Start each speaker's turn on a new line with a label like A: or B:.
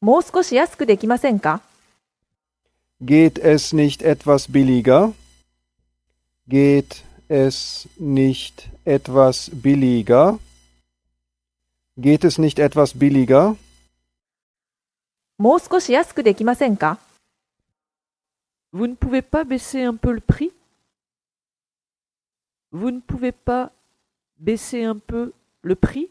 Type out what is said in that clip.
A: もう少し安くできませんか
B: Geht es nicht etwas billiger? Geht es nicht etwas billiger? Geht es nicht etwas billiger?
A: もう少し安くできませんか
C: Vous ne pouvez pas baisser un peu le prix Vous ne pouvez pas baisser un peu le prix